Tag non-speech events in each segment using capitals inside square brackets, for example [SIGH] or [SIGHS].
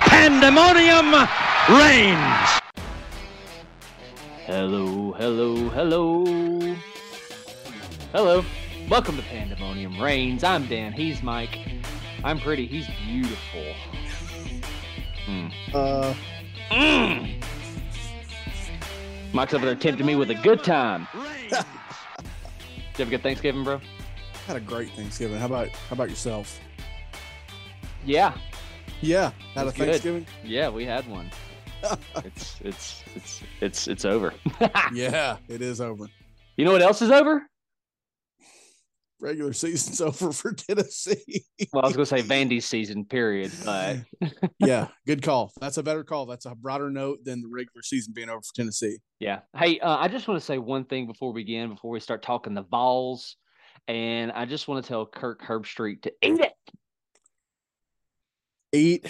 Pandemonium reigns. Hello, hello, hello. Hello. Welcome to Pandemonium Reigns. I'm Dan. He's Mike. I'm pretty. He's beautiful. Hmm. Uh, Mm. Mike's over there tempting me with a good time. [LAUGHS] Did you have a good Thanksgiving, bro? Had a great Thanksgiving. How about how about yourself? Yeah. Yeah, had a good. Thanksgiving. Yeah, we had one. [LAUGHS] it's it's it's it's it's over. [LAUGHS] yeah, it is over. You know what else is over? Regular season's [LAUGHS] over for Tennessee. Well, I was gonna say Vandy's season, period. But yeah, good call. That's a better call. That's a broader note than the regular season being over for Tennessee. Yeah. Hey, uh, I just want to say one thing before we begin, before we start talking the Vols, and I just want to tell Kirk Herbstreit to eat it. Eat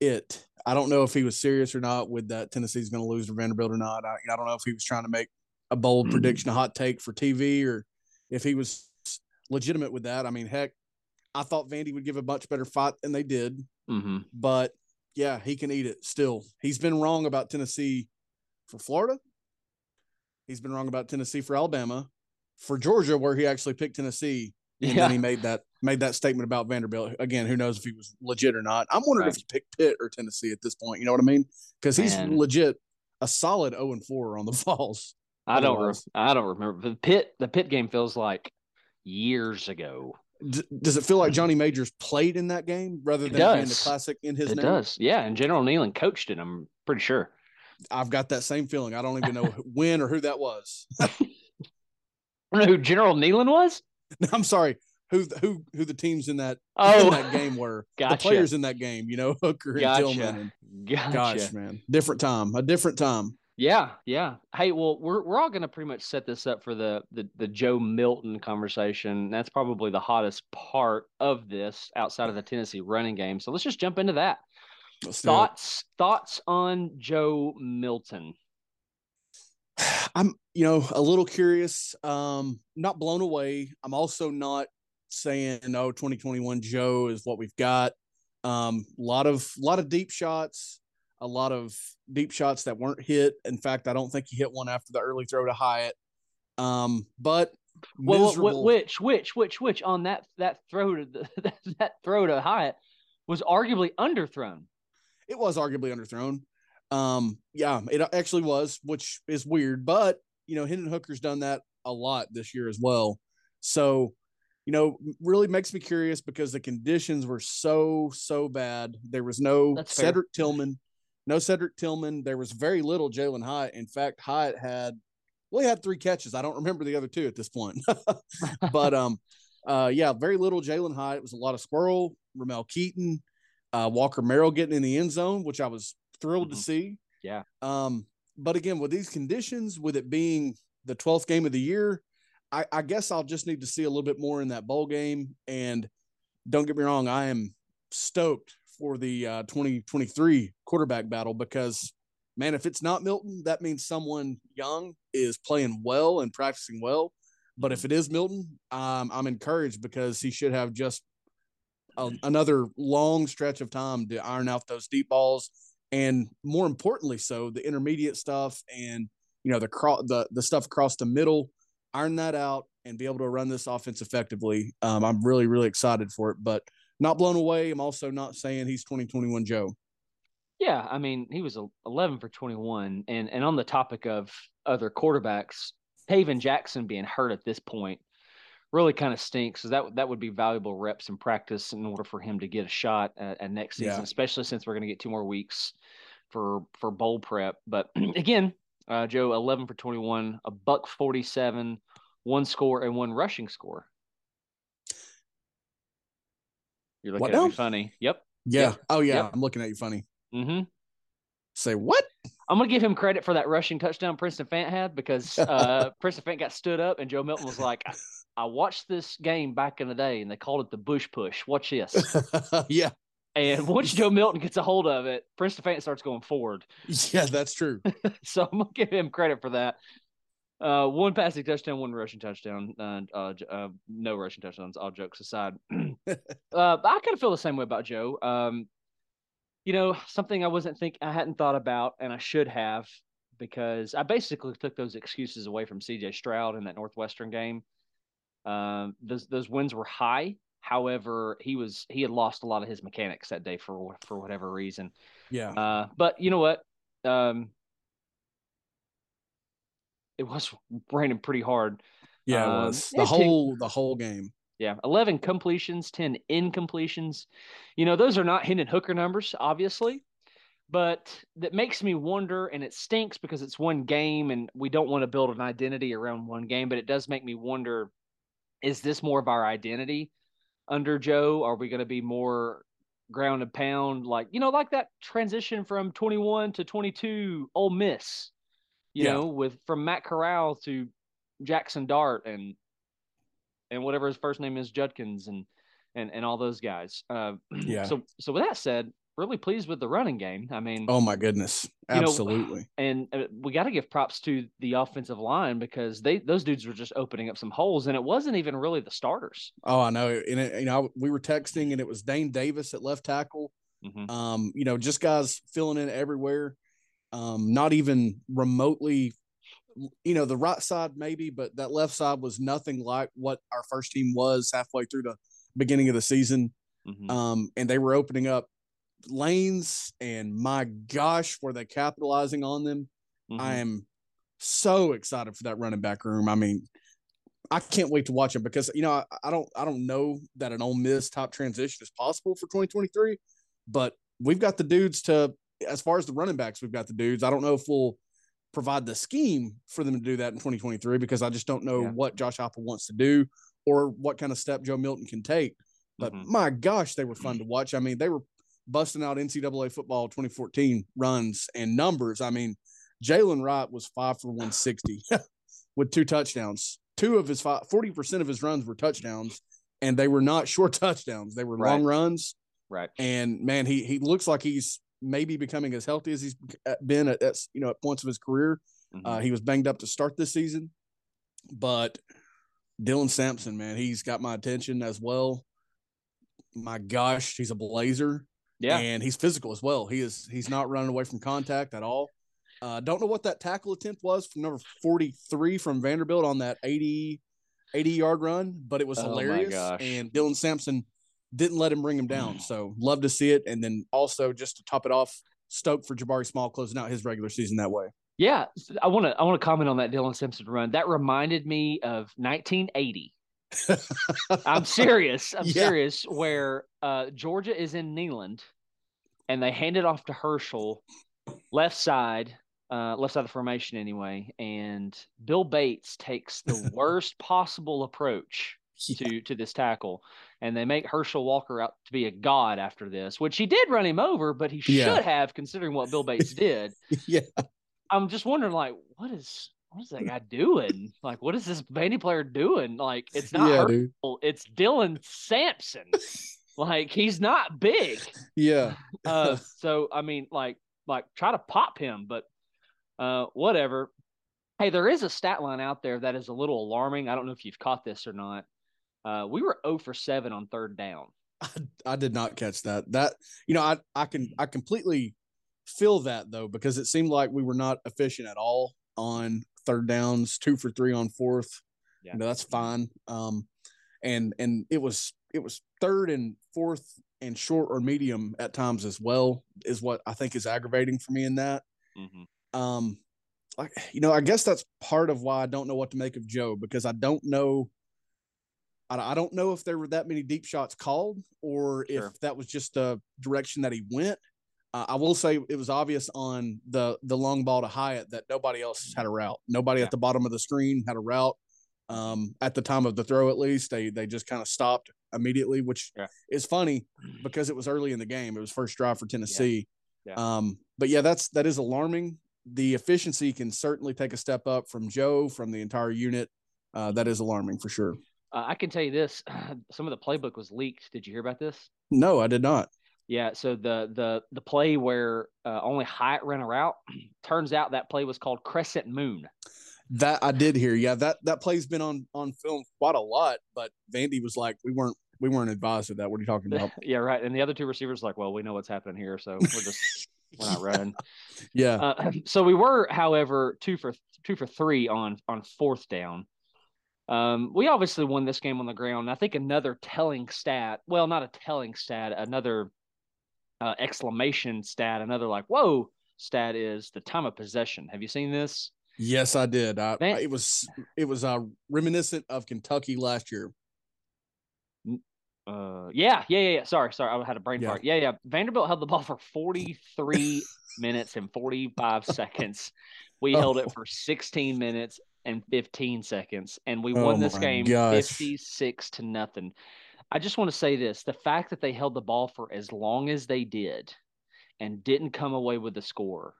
it. I don't know if he was serious or not with that Tennessee's going to lose to Vanderbilt or not. I, I don't know if he was trying to make a bold prediction, a hot take for TV, or if he was legitimate with that. I mean, heck, I thought Vandy would give a much better fight than they did. Mm-hmm. but yeah, he can eat it still. He's been wrong about Tennessee for Florida. He's been wrong about Tennessee for Alabama, for Georgia, where he actually picked Tennessee. And Yeah. then he made that made that statement about Vanderbilt. Again, who knows if he was legit or not. I'm wondering Right. if he picked Pitt or Tennessee at this point. You know what I mean? Because he's Man. legit a solid 0 and 4 on the [LAUGHS] Vols. I don't. Re- I don't remember. The Pitt. The Pitt game feels like years ago. D- does it feel like Johnny Majors played in that game rather than being the classic in his it name? does. Yeah, and General Neyland coached it. I'm pretty sure. I've got that same feeling. I don't even know [LAUGHS] when or who that was. [LAUGHS] Don't know who General Neyland was. No, [LAUGHS] I'm sorry. Who who who the teams in that Oh. in that game were [LAUGHS] the players in that game? You know, [LAUGHS] Hooker and Tillman. Gotcha. And, Gotcha. gosh, man, different time, a different time. Yeah, yeah. Hey, well, we're we're all gonna pretty much set this up for the the the Joe Milton conversation. That's probably the hottest part of this outside of the Tennessee running game. So let's just jump into that. Let's. Thoughts thoughts on Joe Milton? I'm, you know, a little curious. Um, not blown away. I'm also not saying no. 2021 Joe is what we've got. Um, a lot of a lot of deep shots, a lot of deep shots that weren't hit. In fact, I don't think he hit one after the early throw to Hyatt. Um, but Well, well, which which which which on that that throw to the, [LAUGHS] that, that throw to Hyatt was arguably underthrown. it was arguably underthrown. Um, yeah, it actually was, which is weird, but you know, Hendon Hooker's done that a lot this year as well. So, you know, really makes me curious because the conditions were so, so bad. There was no That's fair. Cedric Tillman, no Cedric Tillman. There was very little Jalin Hyatt. In fact, Hyatt had well, he had three catches. I don't remember the other two at this point. [LAUGHS] but um uh yeah, very little Jalin Hyatt. It was a lot of squirrel, Ramel Keyton, uh Walker Merrill getting in the end zone, which I was thrilled Mhm. to see. Yeah. Um, but again, with these conditions, with it being the 12th game of the year, I, I guess I'll just need to see a little bit more in that bowl game. And don't get me wrong, I am stoked for the uh 2023 quarterback battle because man, if it's not Milton, that means someone young is playing well and practicing well. But if it is Milton, um, I'm encouraged because he should have just a, another long stretch of time to iron out those deep balls, and more importantly, so the intermediate stuff and you know the cro- the the stuff across the middle, iron that out and be able to run this offense effectively. Um, I'm really really excited for it, but not blown away. I'm also not saying he's 2021 Joe. Yeah, I mean, he was a- 11 for 21. And and on the topic of other quarterbacks, Tayven Jackson being hurt at this point really kind of stinks. 'cause that that would be valuable reps in practice in order for him to get a shot at, at next season, Yeah. especially since we're going to get two more weeks for for bowl prep. But [CLEARS THROAT] again, uh, Joe 11 for 21, a buck 47, one score and one rushing score. You're looking What at me funny. Yep. Yeah. Yep. Oh yeah. Yep. I'm looking at you funny. Mm-hmm. Say what? I'm gonna give him credit for that rushing touchdown Princeton Fant had because [LAUGHS] uh, Princeton Fant got stood up and Joe Milton was like, I, "I watched this game back in the day and they called it the Bush Push. Watch this." [LAUGHS] yeah. and [LAUGHS] once Joe Milton gets a hold of it, Princeton Fant starts going forward. Yeah, that's true. [LAUGHS] So I'm gonna give him credit for that. Uh, one passing touchdown, one rushing touchdown, uh, uh, uh no rushing touchdowns. All jokes aside, [CLEARS THROAT] uh, I kind of feel the same way about Joe. Um, you know, something I wasn't think I hadn't thought about, and I should have because I basically took those excuses away from C.J. Stroud in that Northwestern game. Um, those those wins were high. However, he was he had lost a lot of his mechanics that day for for whatever reason. Yeah. Uh, but you know what? Um, it was [LAUGHS] raining pretty hard. Yeah, it Um, was the whole the whole game. Yeah, eleven completions, ten incompletions. You know, those are not Hendon Hooker numbers, obviously, but that makes me wonder, and it stinks because it's one game, and we don't want to build an identity around one game. But it does make me wonder: is this more of our identity under Joe? Are we going to be more ground and pound, like you know, like that transition from twenty one to twenty two, Ole Miss? You Yeah. know, with from Matt Corral to Jaxson Dart and and whatever his first name is, Judkins and and and all those guys. Uh, [CLEARS THROAT] Yeah. So so with that said, really pleased with the running game. I mean, Oh my goodness. You know, Absolutely. and uh, we got to give props to the offensive line because they those dudes were just opening up some holes, and it wasn't even really the starters. oh, I know. And it, you know, we were texting and it was Dayne Davis at left tackle. Mhm. Um, you know, just guys filling in everywhere. Um, not even remotely, you know, the right side maybe, but that left side was nothing like what our first team was halfway through the beginning of the season. Mhm. Um, and they were opening up lanes, and my gosh, were they capitalizing on them? Mhm. I am so excited for that running back room. I mean, I can't wait to watch it because you know I, I don't I don't know that an Ole Miss top transition is possible for 2023, but we've got the dudes to as far as the running backs, we've got the dudes. I don't know if we'll provide the scheme for them to do that in 2023 because I just don't know Yeah. what Josh Heupel wants to do or what kind of step Joe Milton can take. But Mhm. my gosh, they were fun to watch. I mean, they were busting out NCAA football 2014 runs and numbers. I mean, Jaylen Wright was five for 160 [LAUGHS] with two touchdowns. Two of his five, 40% of his runs were touchdowns, and they were not [LAUGHS] short touchdowns. They were Right. long runs. right. And man, he he looks like he's maybe becoming as healthy as he's been at, at you know at points of his career. Mhm. Uh, he was banged up to start this season, but Dylan Sampson, man, he's got my attention as well. My gosh, he's a blazer yeah. and he's physical as well. He is he's not running away from contact at all. Uh, don't know what that tackle attempt was from number 43 from Vanderbilt on that 80 80 yard run, but it was Oh hilarious. And Dylan Sampson didn't let him bring him down. So love to see it. And then also just to top it off, stoked for Jabari Small closing out his regular season that way. Yeah, I want to I want to comment on that Dylan Sampson run. That reminded me of 1980. I'm serious. I'm [LAUGHS] Yeah. serious. Where uh, Georgia is in Neyland, and they hand it off to Herschel, left side, uh, left side of the formation anyway, and Bill Bates takes the [LAUGHS] worst possible approach to to this tackle, and they make Herschel Walker out to be a god after this, which he did run him over, but he Yeah. should have considering what Bill Bates did. [LAUGHS] yeah. I'm just wondering, like, what is what is that guy doing? Like, what is this Vandy player doing? Like, it's not yeah, Herschel, dude. it's Dylan Sampson. [LAUGHS] like, he's not big. Yeah. [LAUGHS] Uh, so I mean, like, like try to pop him, but uh, whatever. Hey, there is a stat line out there that is a little alarming. I don't know if you've caught this or not. Uh, we were 0 for 7 on third down. I did not catch that. That you know, I I can I completely feel that though because it seemed like we were not efficient at all on third downs, two for three on fourth. Yeah. You know, that's fine. Um, and and it was it was third and fourth and short or medium at times as well is what I think is aggravating for me in that. Mm-hmm. Um, like you know, I guess that's part of why I don't know what to make of Joe because I don't know. I, I don't know if there were that many deep shots called or Sure. if that was just the direction that he went. Uh, I will say it was obvious on the the long ball to Hyatt that nobody else had a route. Nobody Yeah. at the bottom of the screen had a route. Um, at the time of the throw, at least they they just kind of stopped immediately, which Yeah. is funny because it was early in the game. It was first drive for Tennessee. Yeah. Um, but yeah, that's that is alarming. The efficiency can certainly take a step up from Joe, from the entire unit. Uh, that is alarming for sure. Uh, I can tell you this: [CLEARS THROAT] some of the playbook was leaked. Did you hear about this? No, I did not. Yeah. So the the the play where uh, only Hyatt ran a route, [CLEARS THROAT] turns out that play was called Crescent Moon. That I did hear. Yeah, that that play's been on on film quite a lot. But Vandy was like, we weren't we weren't advised of that. What are you talking about? [LAUGHS] yeah, right. And the other two receivers like, well, we know what's happening here, so we're just [LAUGHS] we're not running. Yeah. Uh, [CLEARS THROAT] so we were, however, two for two for three on on fourth down. Um, we obviously won this game on the ground. I think another telling stat, well, not a telling stat, another uh, exclamation stat, another like whoa stat is the time of possession. Have you seen this? Yes, I did. I, Man- it was it was uh, reminiscent of Kentucky last year. Uh, yeah, yeah, yeah, yeah. Sorry, sorry, I had a brain Yeah. fart. Yeah, yeah. Vanderbilt held the ball for 43 [LAUGHS] minutes and 45 seconds. We held Oh. it for 16 minutes and 15 seconds, and we Oh won this game gosh. 56 to nothing. I just want to say this: the fact that they held the ball for as long as they did and didn't come away with the score.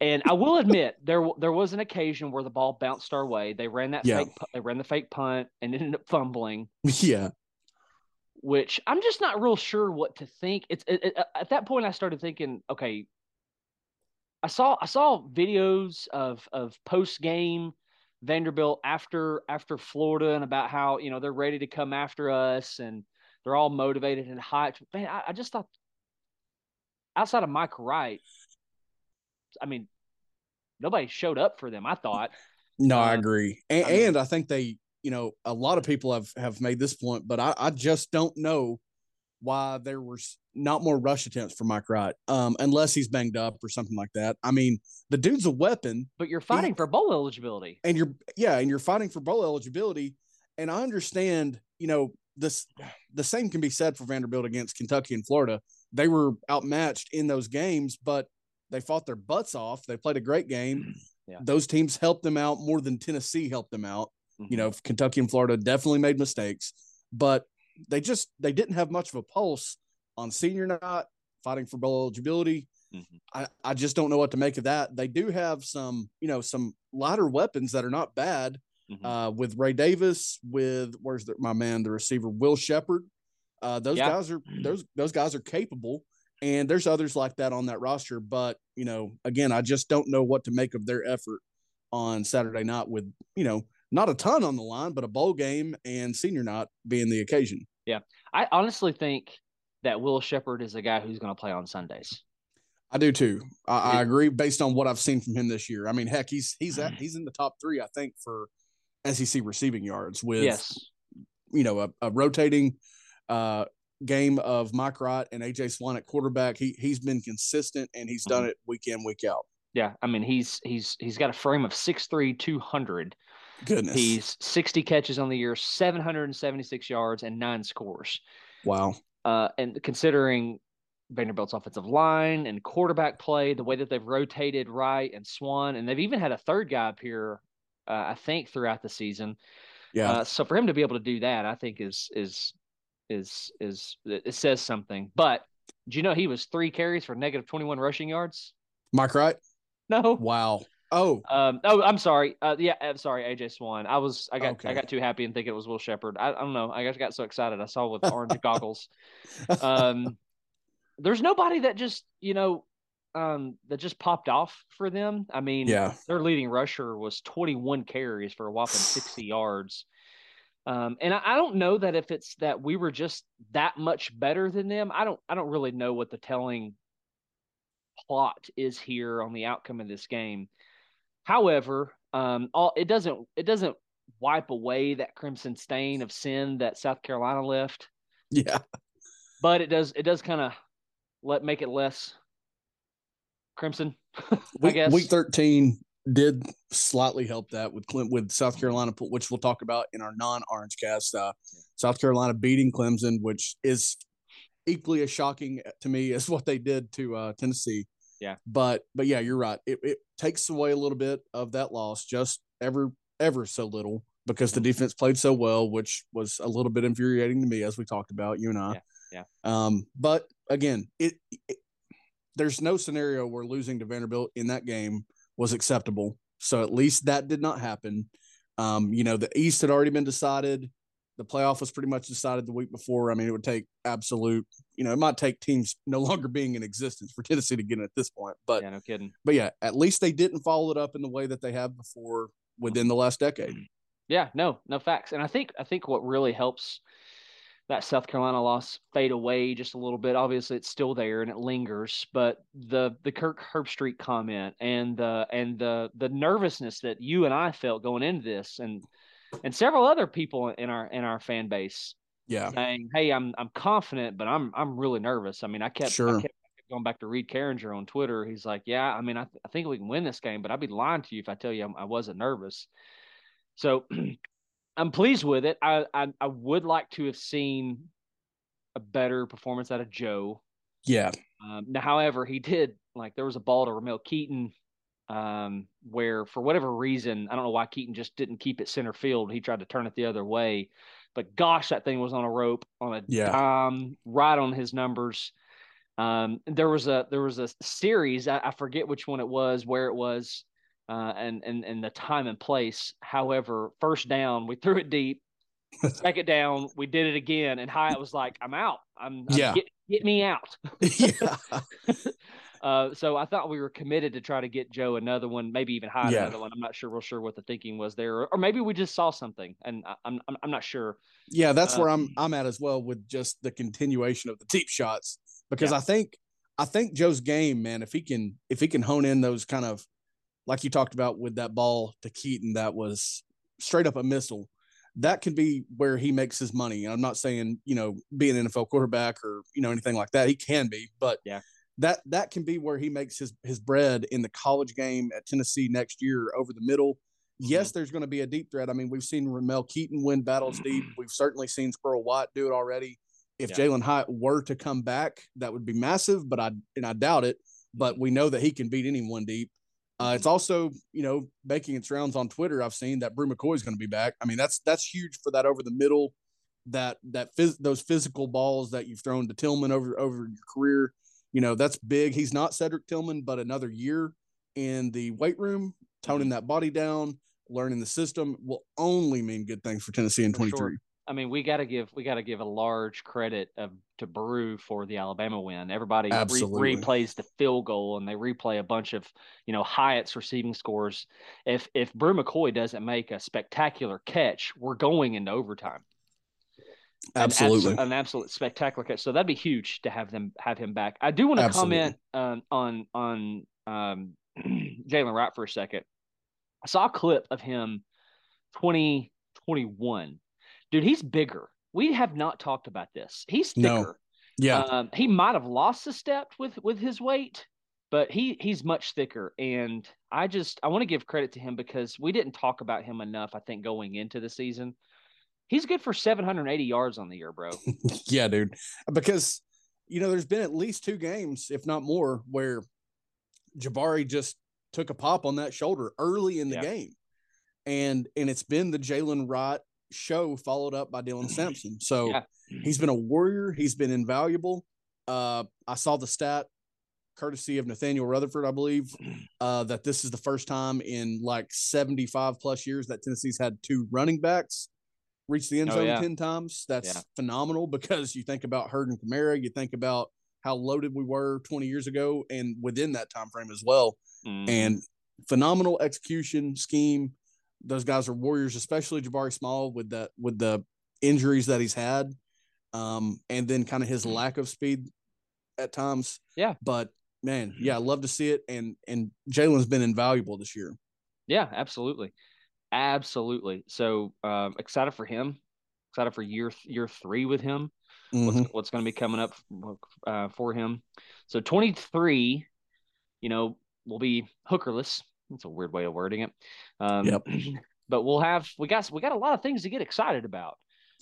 And I will admit there there was an occasion where the ball bounced our way. They ran that Yeah. fake they ran the fake punt and ended up fumbling yeah. which I'm just not real sure what to think. It's it, it- at that point I started thinking, okay, I saw I saw videos of of post game Vanderbilt after after Florida and about how you know they're ready to come after us and they're all motivated and hyped. Man, I, I just thought outside of Mike Wright, I mean, nobody showed up for them. I thought. No, I Uh, agree. And, I mean- and I think they, you know, a lot of people have have made this point, but I, I just don't know why there was not more rush attempts for Mike Wright, um, unless he's banged up or something like that. I mean, the dude's a weapon, But you're fighting for bowl eligibility. and you're yeah, and you're fighting for bowl eligibility. And I understand, you know, this the same can be said for Vanderbilt against Kentucky and Florida. They were outmatched in those games, but they fought their butts off. They played a great game. [CLEARS THROAT] Yeah. Those teams helped them out more than Tennessee helped them out. You know, Kentucky and Florida definitely made mistakes, but they just they didn't have much of a pulse on senior night fighting for bowl eligibility. Mhm. I, I just don't know what to make of that. They do have some, you know, some lighter weapons that are not bad. Mhm. Uh, with Ray Davis, with where's the, my man, the receiver Will Sheppard. Uh, those Yeah. guys are those those guys are capable, and there's others like that on that roster. But you know, again, I just don't know what to make of their effort on Saturday night with you know not a ton on the line, but a bowl game and senior night being the occasion. Yeah, I honestly think that Will Sheppard is a guy who's going to play on Sundays. I do too. I, I agree based on what I've seen from him this year. I mean, heck, he's he's Mm. at, he's in the top three, I think, for SEC receiving yards with yes. you know a, a rotating uh, game of Mike Wright and AJ Swann at quarterback. He he's been consistent and he's done Mhm. it week in week out. Yeah. I mean, he's he's he's got a frame of 6'3", 200. Goodness, He's 60 catches on the year, 776 yards, and nine scores. wow. Uh, and considering Vanderbilt's offensive line and quarterback play, the way that they've rotated Wright and Swann, and they've even had a third guy up here, uh, I think, throughout the season. Yeah, Uh, so for him to be able to do that, I think is is is is it says something. But do you know he was three carries for negative twenty one rushing yards? Mike Wright. No. Wow. Oh, Um. Oh, I'm sorry. Uh. Yeah. I'm sorry. AJ Swann. I was. I got. I got too happy and think it was Will Sheppard. I, I don't know. I just got so excited. I saw with [LAUGHS] orange goggles. Um. There's nobody that just you know, um, that just popped off for them. I mean, yeah. their leading rusher was 21 carries for a whopping [SIGHS] 60 yards. Um, and I, I don't know that if it's that we were just that much better than them. I don't I don't really know what the telling plot is here on the outcome of this game. However, um, all it doesn't it doesn't wipe away that crimson stain of sin that South Carolina left, Yeah. but it does it does kind of let make it less crimson. [LAUGHS] I Week, guess week 13 did slightly help that with Clint with South Carolina, which we'll talk about in our non-orange cast. Uh, South Carolina beating Clemson, which is equally as shocking to me as what they did to uh, Tennessee. Yeah. But but yeah, you're right. It, it takes away a little bit of that loss, just ever ever so little, because the defense played so well, which was a little bit infuriating to me, as we talked about, you and I. Yeah, Um, but again, it, it there's no scenario where losing to Vanderbilt in that game was acceptable. So at least that did not happen. Um, you know, the East had already been decided. The playoff was pretty much decided the week before. I mean, it would take absolute, you know, it might take teams no longer being in existence for Tennessee to get in at this point. But yeah, no kidding. But yeah, at least they didn't follow it up in the way that they have before within the last decade. [CLEARS THROAT] Yeah, no, no facts. And I think I think what really helps that South Carolina loss fade away just a little bit. Obviously, it's still there and it lingers, but the the Kirk Herbstreit comment and the and the the nervousness that you and I felt going into this, and and several other people in our in our fan base, yeah, saying, "Hey, I'm I'm confident, but I'm I'm really nervous." I mean, I kept, sure. I kept going back to Reed Carringer on Twitter. He's like, "Yeah, I mean, I, th- I think we can win this game, but I'd be lying to you if I tell you I'm, I was not nervous." So [CLEARS THROAT] I'm pleased with it. I, I, I would like to have seen a better performance out of Joe. Yeah. Um, now, however, he did like there was a ball to Ramel Keyton um, where for whatever reason I don't know why Keyton just didn't keep it center field. He tried to turn it the other way, but gosh, that thing was on a rope on a yeah. dime, right on his numbers. Um, there was a there was a series I, I forget which one it was where it was uh, and, and and the time and place. However, first down, we threw it deep. [LAUGHS] Second down, we did it again, and Hyatt was like, "I'm out. I'm, I'm yeah. Get, get me out." [LAUGHS] yeah. [LAUGHS] Uh, so I thought we were committed to try to get Joe another one, maybe even Hyatt Yeah. another one. I'm not sure, real sure what the thinking was there, or, maybe we just saw something, and I, I'm I'm I'm not sure. Yeah, that's where I'm I'm at as well with just the continuation of the deep shots because Yeah. I think I think Joe's game, man, if he can if he can hone in those kind of like you talked about with that ball to Keyton that was straight up a missile, that could be where he makes his money. And I'm not saying, you know, be an NFL quarterback or, you know, anything like that. He can be, but Yeah. That that can be where he makes his his bread in the college game at Tennessee next year over the middle. Yes, there's going to be a deep threat. I mean, we've seen Ramel Keyton win battles deep. [CLEARS THROAT] We've certainly seen Squirrel White do it already. If Yeah. Jalin Hyatt were to come back, that would be massive, but I and I doubt it. But we know that he can beat anyone deep. Uh, it's also, you know, making its rounds on Twitter. I've seen that Bru McCoy is going to be back. I mean, that's that's huge for that over the middle, that that phys- those physical balls that you've thrown to Tillman over over your career. You know, that's big. He's not Cedric Tillman, but another year in the weight room, toning mm-hmm. that body down, learning the system will only mean good things for Tennessee in For sure. 23. I mean, we got to give we got to give a large credit of to Bru for the Alabama win. Everybody re- replays the field goal and they replay a bunch of you know Hyatt's receiving scores. If if Bru McCoy doesn't make a spectacular catch, we're going into overtime. An abso- Absolutely. an, absolute spectacular catch. So that'd be huge to have them have him back. I do want to comment um, on on um, [CLEARS THROAT] Jaylen Wright for a second. I saw a clip of him 2021. Dude, he's bigger. We have not talked about this. He's No. thicker. yeah. Um, he might have lost a step with with his weight, but he he's much thicker. And I just I want to give credit to him because we didn't talk about him enough. I think going into the season, he's good for 780 yards on the year, bro. [LAUGHS] Yeah, dude. Because you know, there's been at least two games, if not more, where Jabari just took a pop on that shoulder early in the Yeah. game, and and it's been the Jaylen Wright show followed up by Dylan Sampson. So Yeah. he's been a warrior. He's been invaluable. Uh, I saw the stat, courtesy of Nathaniel Rutherford, I believe, [CLEARS THROAT] uh, that this is the first time in like 75 plus years that Tennessee's had two running backs reach the end Oh, zone yeah. 10 times. That's Yeah. phenomenal because you think about Hurd and Kamara, you think about how loaded we were 20 years ago and within that time frame as well. Mhm. And phenomenal execution scheme. Those guys are warriors, especially Jabari Small with the with the injuries that he's had. Um, and then kind of his lack of speed at times. Yeah. But man, yeah, I love to see it. And and Jaylen's been invaluable this year. Yeah, absolutely, absolutely. So um, excited for him. Excited for year year three with him. What's Mhm. what's going to be coming up uh, for him? So twenty three, you know, will be hookerless. That's a weird way of wording it. Um, Yep. [CLEARS THROAT] But we'll have we got we got a lot of things to get excited about.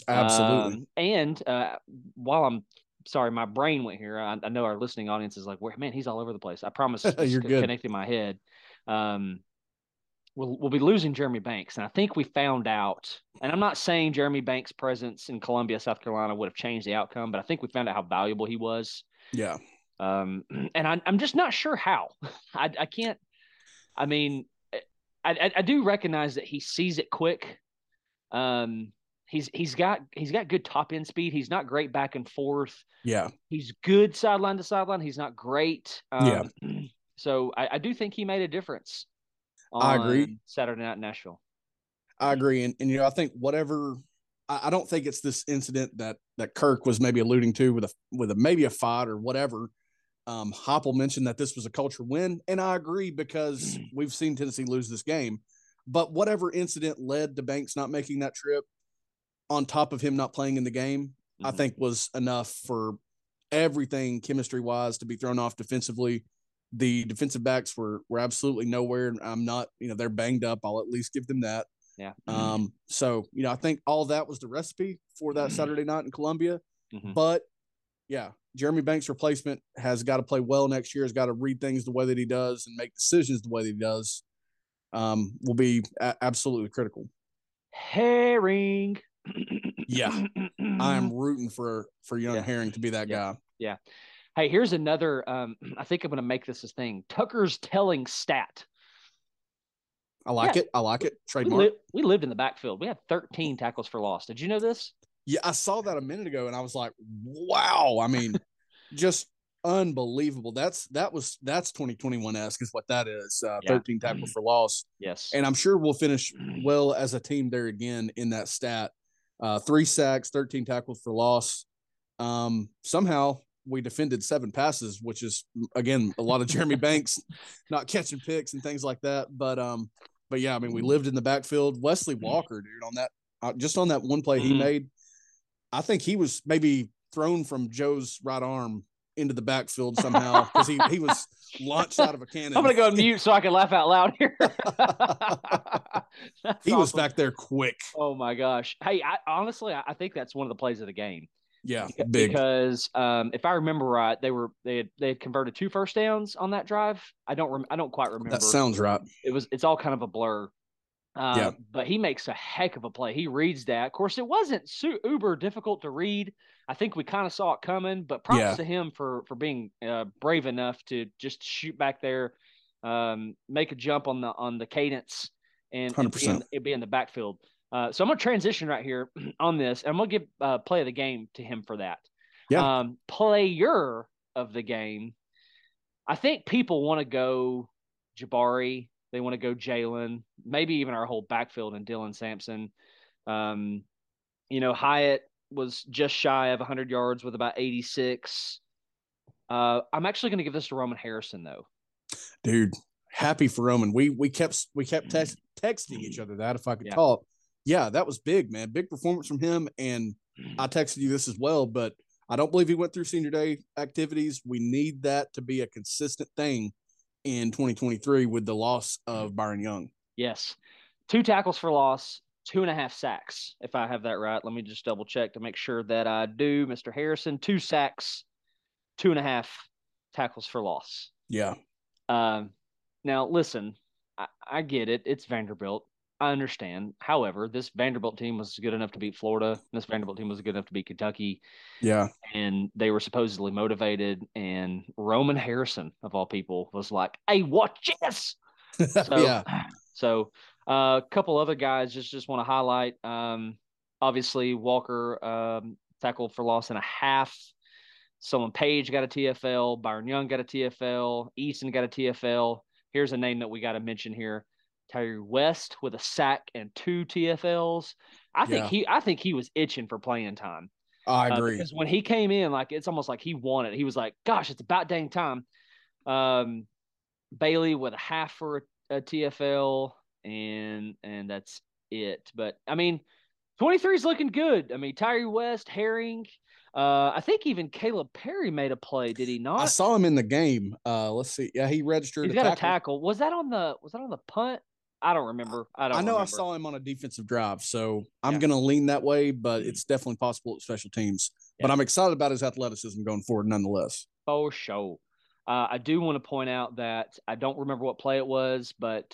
Absolutely. Um, and uh, while I'm sorry, my brain went here. I, I know our listening audience is like, "Where man, he's all over the place." I promise, it's [LAUGHS] You're good. connecting my head. Um, we'll we'll be losing Jeremy Banks, and I think we found out. And I'm not saying Jeremy Banks' presence in Columbia, South Carolina, would have changed the outcome, but I think we found out how valuable he was. yeah. Um, [CLEARS THROAT] and I, I'm just not sure how. [LAUGHS] I, I can't. I mean, I, I, I do recognize that he sees it quick. Um, he's he's got he's got good top end speed. He's not great back and forth. Yeah. He's good sideline to sideline. He's not great. Um, Yeah. [CLEARS THROAT] So I, I do think he made a difference. I agree. Saturday night in Nashville. I agree, and and you know I think whatever I, I don't think it's this incident that that Kirk was maybe alluding to with a with a maybe a fight or whatever. Um, Heupel mentioned that this was a culture win, and I agree because we've seen Tennessee lose this game. But whatever incident led to Banks not making that trip, on top of him not playing in the game, I Mhm. think was enough for everything chemistry wise to be thrown off defensively. The defensive backs were were absolutely nowhere. I'm not, you know, they're banged up. I'll at least give them that. Yeah. Um, so you know, I think all that was the recipe for that Saturday night in Columbia. Mhm. But yeah, Jeremy Banks' replacement has got to play well next year. Has got to read things the way that he does and make decisions the way that he does. Um, will be a- absolutely critical. Herring. Yeah. [CLEARS THROAT] I am rooting for for young Yeah. Herring to be that guy. Yeah. guy. Hey, here's another. Um, [CLEARS THROAT] I think I'm going to make this a thing. Tucker's telling stat. I like Yeah. it. I like it. We, Trademark. li- we lived in the backfield. We had 13 tackles for loss. Did you know this? Yeah, I saw that a minute ago and I was like, wow. I mean, [LAUGHS] just unbelievable. That's that was that's 2021 esque is what that is. Uh, Yeah. 13 tackles for loss. Yes. And I'm sure we'll finish well as a team there again in that stat. Uh, three sacks, 13 tackles for loss. Um, somehow we defended seven passes, which is again a lot of Jeremy [LAUGHS] Banks not catching picks and things like that. But um, but yeah, I mean, we lived in the backfield. Wesley Walker, dude, on that uh, just on that one play he Mhm. made, I think he was maybe thrown from Joe's right arm into the backfield somehow [LAUGHS] because he he was launched out of a cannon. I'm to go mute so I can laugh out loud here. [LAUGHS] He was back there quick. Oh my gosh. Hey, I honestly I think that's one of the plays of the game. Yeah, big. Because um, if I remember right, they were they had they had converted two first downs on that drive. I don't rem- I don't quite remember. That sounds right. it was it's all kind of a blur. Yeah. But he makes a heck of a play. He reads that. Of course, it wasn't su- uber difficult to read. I think we kind of saw it coming. But props Yeah. to him for for being uh, brave enough to just shoot back there, um, make a jump on the on the cadence, and, and be, in, 100%. it be in the backfield. Uh, so I'm gonna transition right here [CLEARS THROAT] on this, and I'm gonna give uh, play of the game to him for that. Yeah. Um, player of the game. I think people want to go Jabari. They want to go Jaylen, maybe even our whole backfield and Dylan Sampson. Um, you know, Hyatt was just shy of 100 yards with about 86. Uh, I'm actually going to give this to Roman Harrison, though. dude happy for roman we we kept we kept text, texting each other that if i could Yeah. talk yeah that was big man big performance from him and i texted you this as well but i don't believe he went through senior day activities we need that to be a consistent thing in 2023 with the loss of byron young Yes. Two tackles for loss, two and a half sacks, if I have that right. Let me just double check to make sure that I do. Mr. Harrison, two sacks, two and a half tackles for loss. yeah Um, now, listen, I, I get it. It's Vanderbilt. I understand. However, this Vanderbilt team was good enough to beat Florida. This Vanderbilt team was good enough to beat Kentucky, yeah and they were supposedly motivated. And Roman Harrison, of all people, was like, "Hey, watch this!" [LAUGHS] So, yeah So uh, a couple other guys just just want to highlight. Um, obviously, Walker um, tackled for loss and a half. Solon Page got a TFL. Byron Young got a TFL. Easton got a TFL. Here's a name that we got to mention here. Tyree West with a sack and two TFLs. I think Yeah. he I think he was itching for playing time. i Uh, agree because when he came in, like it's almost like he wanted. He was like, "Gosh, it's about dang time." Um, Bailey with a half for a, a TFL, and and that's it. But I mean, twenty three is looking good. I mean, Tyree West, Herring. Uh, I think even Caleb Perry made a play. Did he not? i saw him in the game uh let's see yeah he registered He's a got tackle. a tackle. Was that on the? Was that on the punt? I don't remember. I don't. I know I saw him on a defensive drive, so I'm Yeah. going to lean that way, but it's definitely possible at special teams. But I'm excited about his athleticism going forward, nonetheless. For sure. Uh, I do want to point out that I don't remember what play it was, but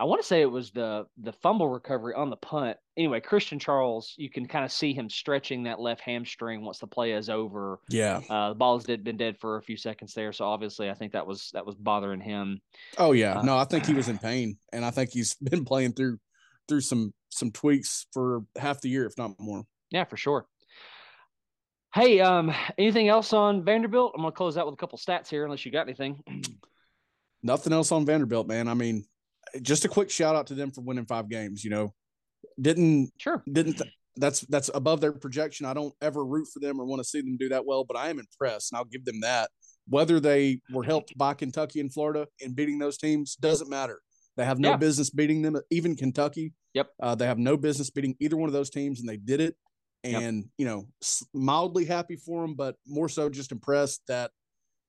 I want to say it was the the fumble recovery on the punt. Anyway, Christian Charles, you can kind of see him stretching that left hamstring once the play is over. Yeah. Uh, the ball has dead, been dead for a few seconds there, so obviously I think that was that was bothering him. Oh yeah. Uh, No, I think he was [SIGHS] in pain, and I think he's [LAUGHS] been playing through through some some tweaks for half the year, if not more. Yeah, for sure. Hey, um, anything else on Vanderbilt? I'm gonna close out with a couple stats here, unless you got anything. [CLEARS THROAT] Nothing else on Vanderbilt, man. I mean, just a quick shout out to them for winning five games. You know, didn't sure didn't th- that's that's above their projection. I don't ever root for them or want to see them do that well, but I am impressed, and I'll give them that. Whether they were helped by Kentucky and Florida in beating those teams doesn't matter. They have no Yeah. business beating them, even Kentucky. Yep. Uh, they have no business beating either one of those teams, and they did it. Yep. And you know, mildly happy for them, but more so just impressed that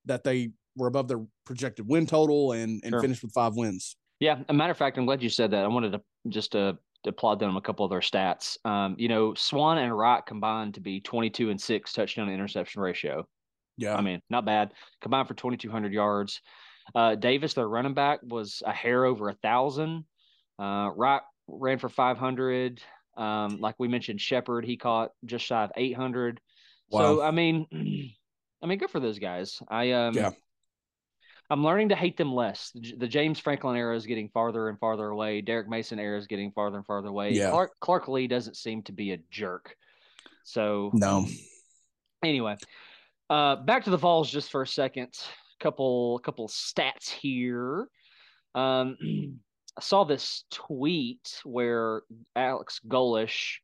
that they were above their projected win total and and Sure. finished with five wins. Yeah, a matter of fact, I'm glad you said that. I wanted to just uh, to applaud them a couple of their stats. Um, you know, Swann and Wright combined to be 22 and six touchdown to interception ratio. Yeah, I mean, not bad. Combined for 2,200 yards. Uh, Davis, their running back, was a hair over a thousand. Uh, Wright ran for 500. Um, like we mentioned, Sheppard, he caught just shy of 800. Wow. So I mean, [CLEARS THROAT] I mean, good for those guys. I um, Yeah. I'm learning to hate them less. The, James Franklin era is getting farther and farther away. Derek Mason era is getting farther and farther away. Yeah. Clark Clark Lea doesn't seem to be a jerk. So no, anyway, uh, back to the Vols just for a second. Couple couple stats here. Um, [CLEARS THROAT] I saw this tweet where Alex Golesh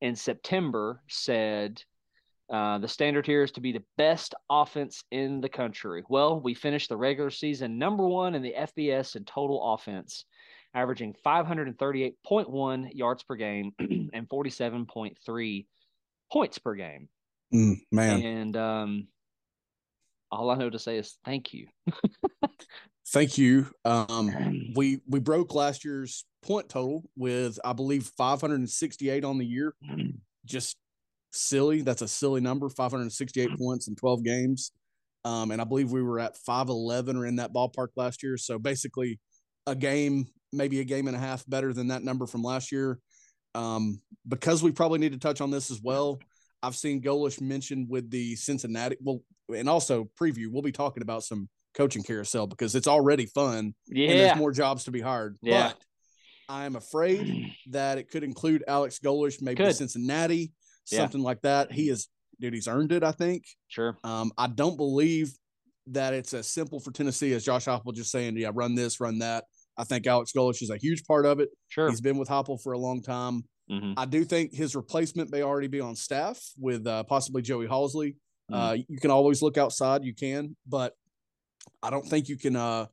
in September said uh, the standard here is to be the best offense in the country. Well, we finished the regular season number one in the FBS in total offense, averaging 538.1 yards per game [CLEARS THROAT] and 47.3 points per game. Mm, man. And um, all I know to say is thank you. [LAUGHS] Thank you. Um, [CLEARS THROAT] we we broke last year's point total with I believe 568 on the year. [CLEARS THROAT] Just silly. That's a silly number. 568 points in 12 games. Um, and I believe we were at 511 or in that ballpark last year. So basically, a game, maybe a game and a half better than that number from last year. Um, because we probably need to touch on this as well. I've seen Golesh mentioned with the Cincinnati. Well, and also preview. We'll be talking about some coaching carousel because it's already fun and Yeah. there's more jobs to be hired. Yeah. But I'm afraid that it could include Alex Golesh, maybe Could. Cincinnati, Yeah. something like that. He is, dude, he's earned it, I think. Sure. Um, I don't believe that it's as simple for Tennessee as Josh Heupel just saying, yeah, run this, run that. I think Alex Golesh is a huge part of it. Sure. He's been with Heupel for a long time. Mhm. I do think his replacement may already be on staff with uh, possibly Joey Halzle. Mm-hmm. Uh, you can always look outside, you can, but I don't think you can uh,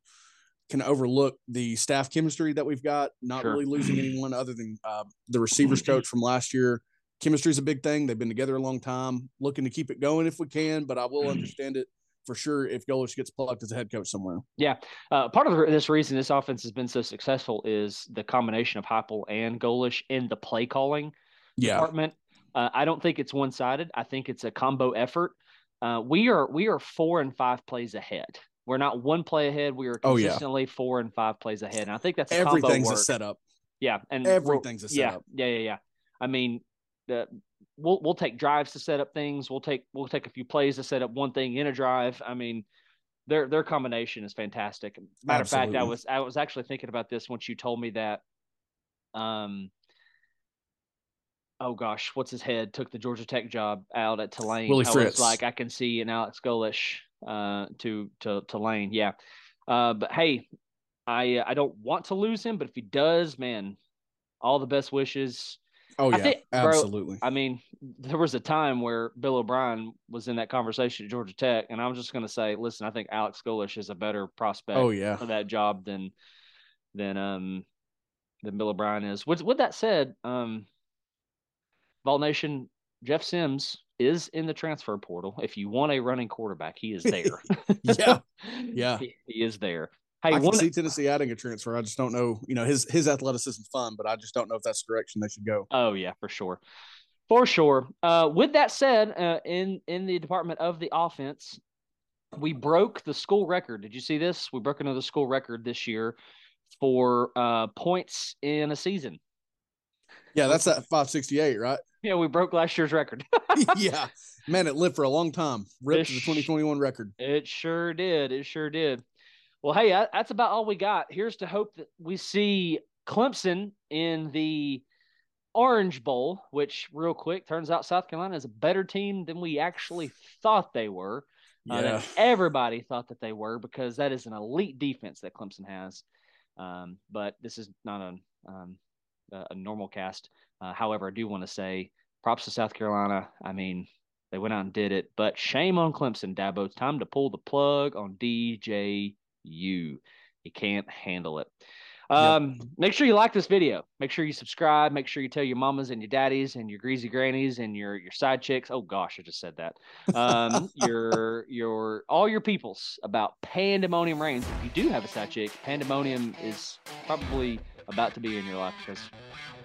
can overlook the staff chemistry that we've got. Not Sure. really losing anyone other than uh, the [CLEARS THROAT] receivers coach from last year. Chemistry is a big thing. They've been together a long time. Looking to keep it going if we can, but I will understand it for sure if Golesh gets plucked as a head coach somewhere. Yeah. Uh, part of the- this reason this offense has been so successful is the combination of Heupel and Golesh in the play calling department. Uh, I don't think it's one sided. I think it's a combo effort. Uh, we are we are four and five plays ahead. We're not one play ahead. We are Oh, yeah. consistently four and five plays ahead. And I think that's a combo everything's a setup. Yeah, and Everything's a yeah, setup. yeah, yeah, yeah. I mean, the we'll we'll take drives to set up things. We'll take we'll take a few plays to set up one thing in a drive. I mean, their their combination is fantastic. Matter of fact, I was I was actually thinking about this once you told me that. Um. Oh gosh, what's his head? Took the Georgia Tech job out at Tulane. Willie I Fritz. was like, I can see an Alex Golesh uh, to to Tulane. Yeah, uh, but hey, I I don't want to lose him, but if he does, man, all the best wishes. Oh I yeah, think- bro, absolutely. I mean, there was a time where Bill O'Brien was in that conversation at Georgia Tech, and I'm just going to say, listen, I think Alex Golesh is a better prospect oh yeah. for that job than than um than Bill O'Brien is. With with that said, um, Vol Nation Jeff Sims is in the transfer portal. If you want a running quarterback, he is there. [LAUGHS] Yeah, [LAUGHS] yeah. he, he is there. Hey, I can one see Tennessee adding a transfer. I just don't know. You know, his his athleticism's fun, but I just don't know if that's the direction they should go. Oh yeah, for sure, for sure. Uh, with that said, uh, in in the department of the offense, we broke the school record. Did you see this? We broke another school record this year for uh, points in a season. Yeah, that's that 568, right? Yeah, we broke last year's record. [LAUGHS] [LAUGHS] yeah. Man, it lived for a long time. Ripped to the 2021 record. It sure did. It sure did. Well, hey, that- that's about all we got. Here's to hope that we see Clemson in the Orange Bowl, which real quick turns out South Carolina is a better team than we actually thought they were. Uh, Yeah. that everybody thought that they were because that is an elite defense that Clemson has. Um, but this is not a um, a normal cast. Uh, however, I do want to say props to South Carolina. I mean, they went out and did it, but shame on Clemson, Dabo. It's time to pull the plug on DJU. You You can't handle it. Um, Make sure you like this video. Make sure you subscribe. Make sure you tell your mamas and your daddies and your greasy grannies and your your side chicks. Oh gosh, I just said that. Um, [LAUGHS] your your all your peoples about Pandemonium Reigns. If you do have a side chick, Pandemonium is probably about to be in your life because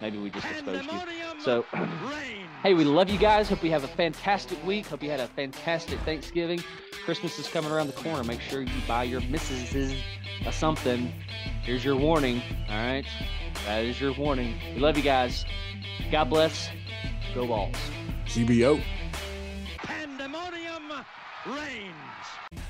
maybe we just exposed you. So. [CLEARS THROAT] hey, we love you guys. Hope you have a fantastic week. Hope you had a fantastic Thanksgiving. Christmas is coming around the corner. Make sure you buy your missuses a something. Here's your warning. All right. That is your warning. We love you guys. God bless. Go Vols. GBO. Pandemonium reigns.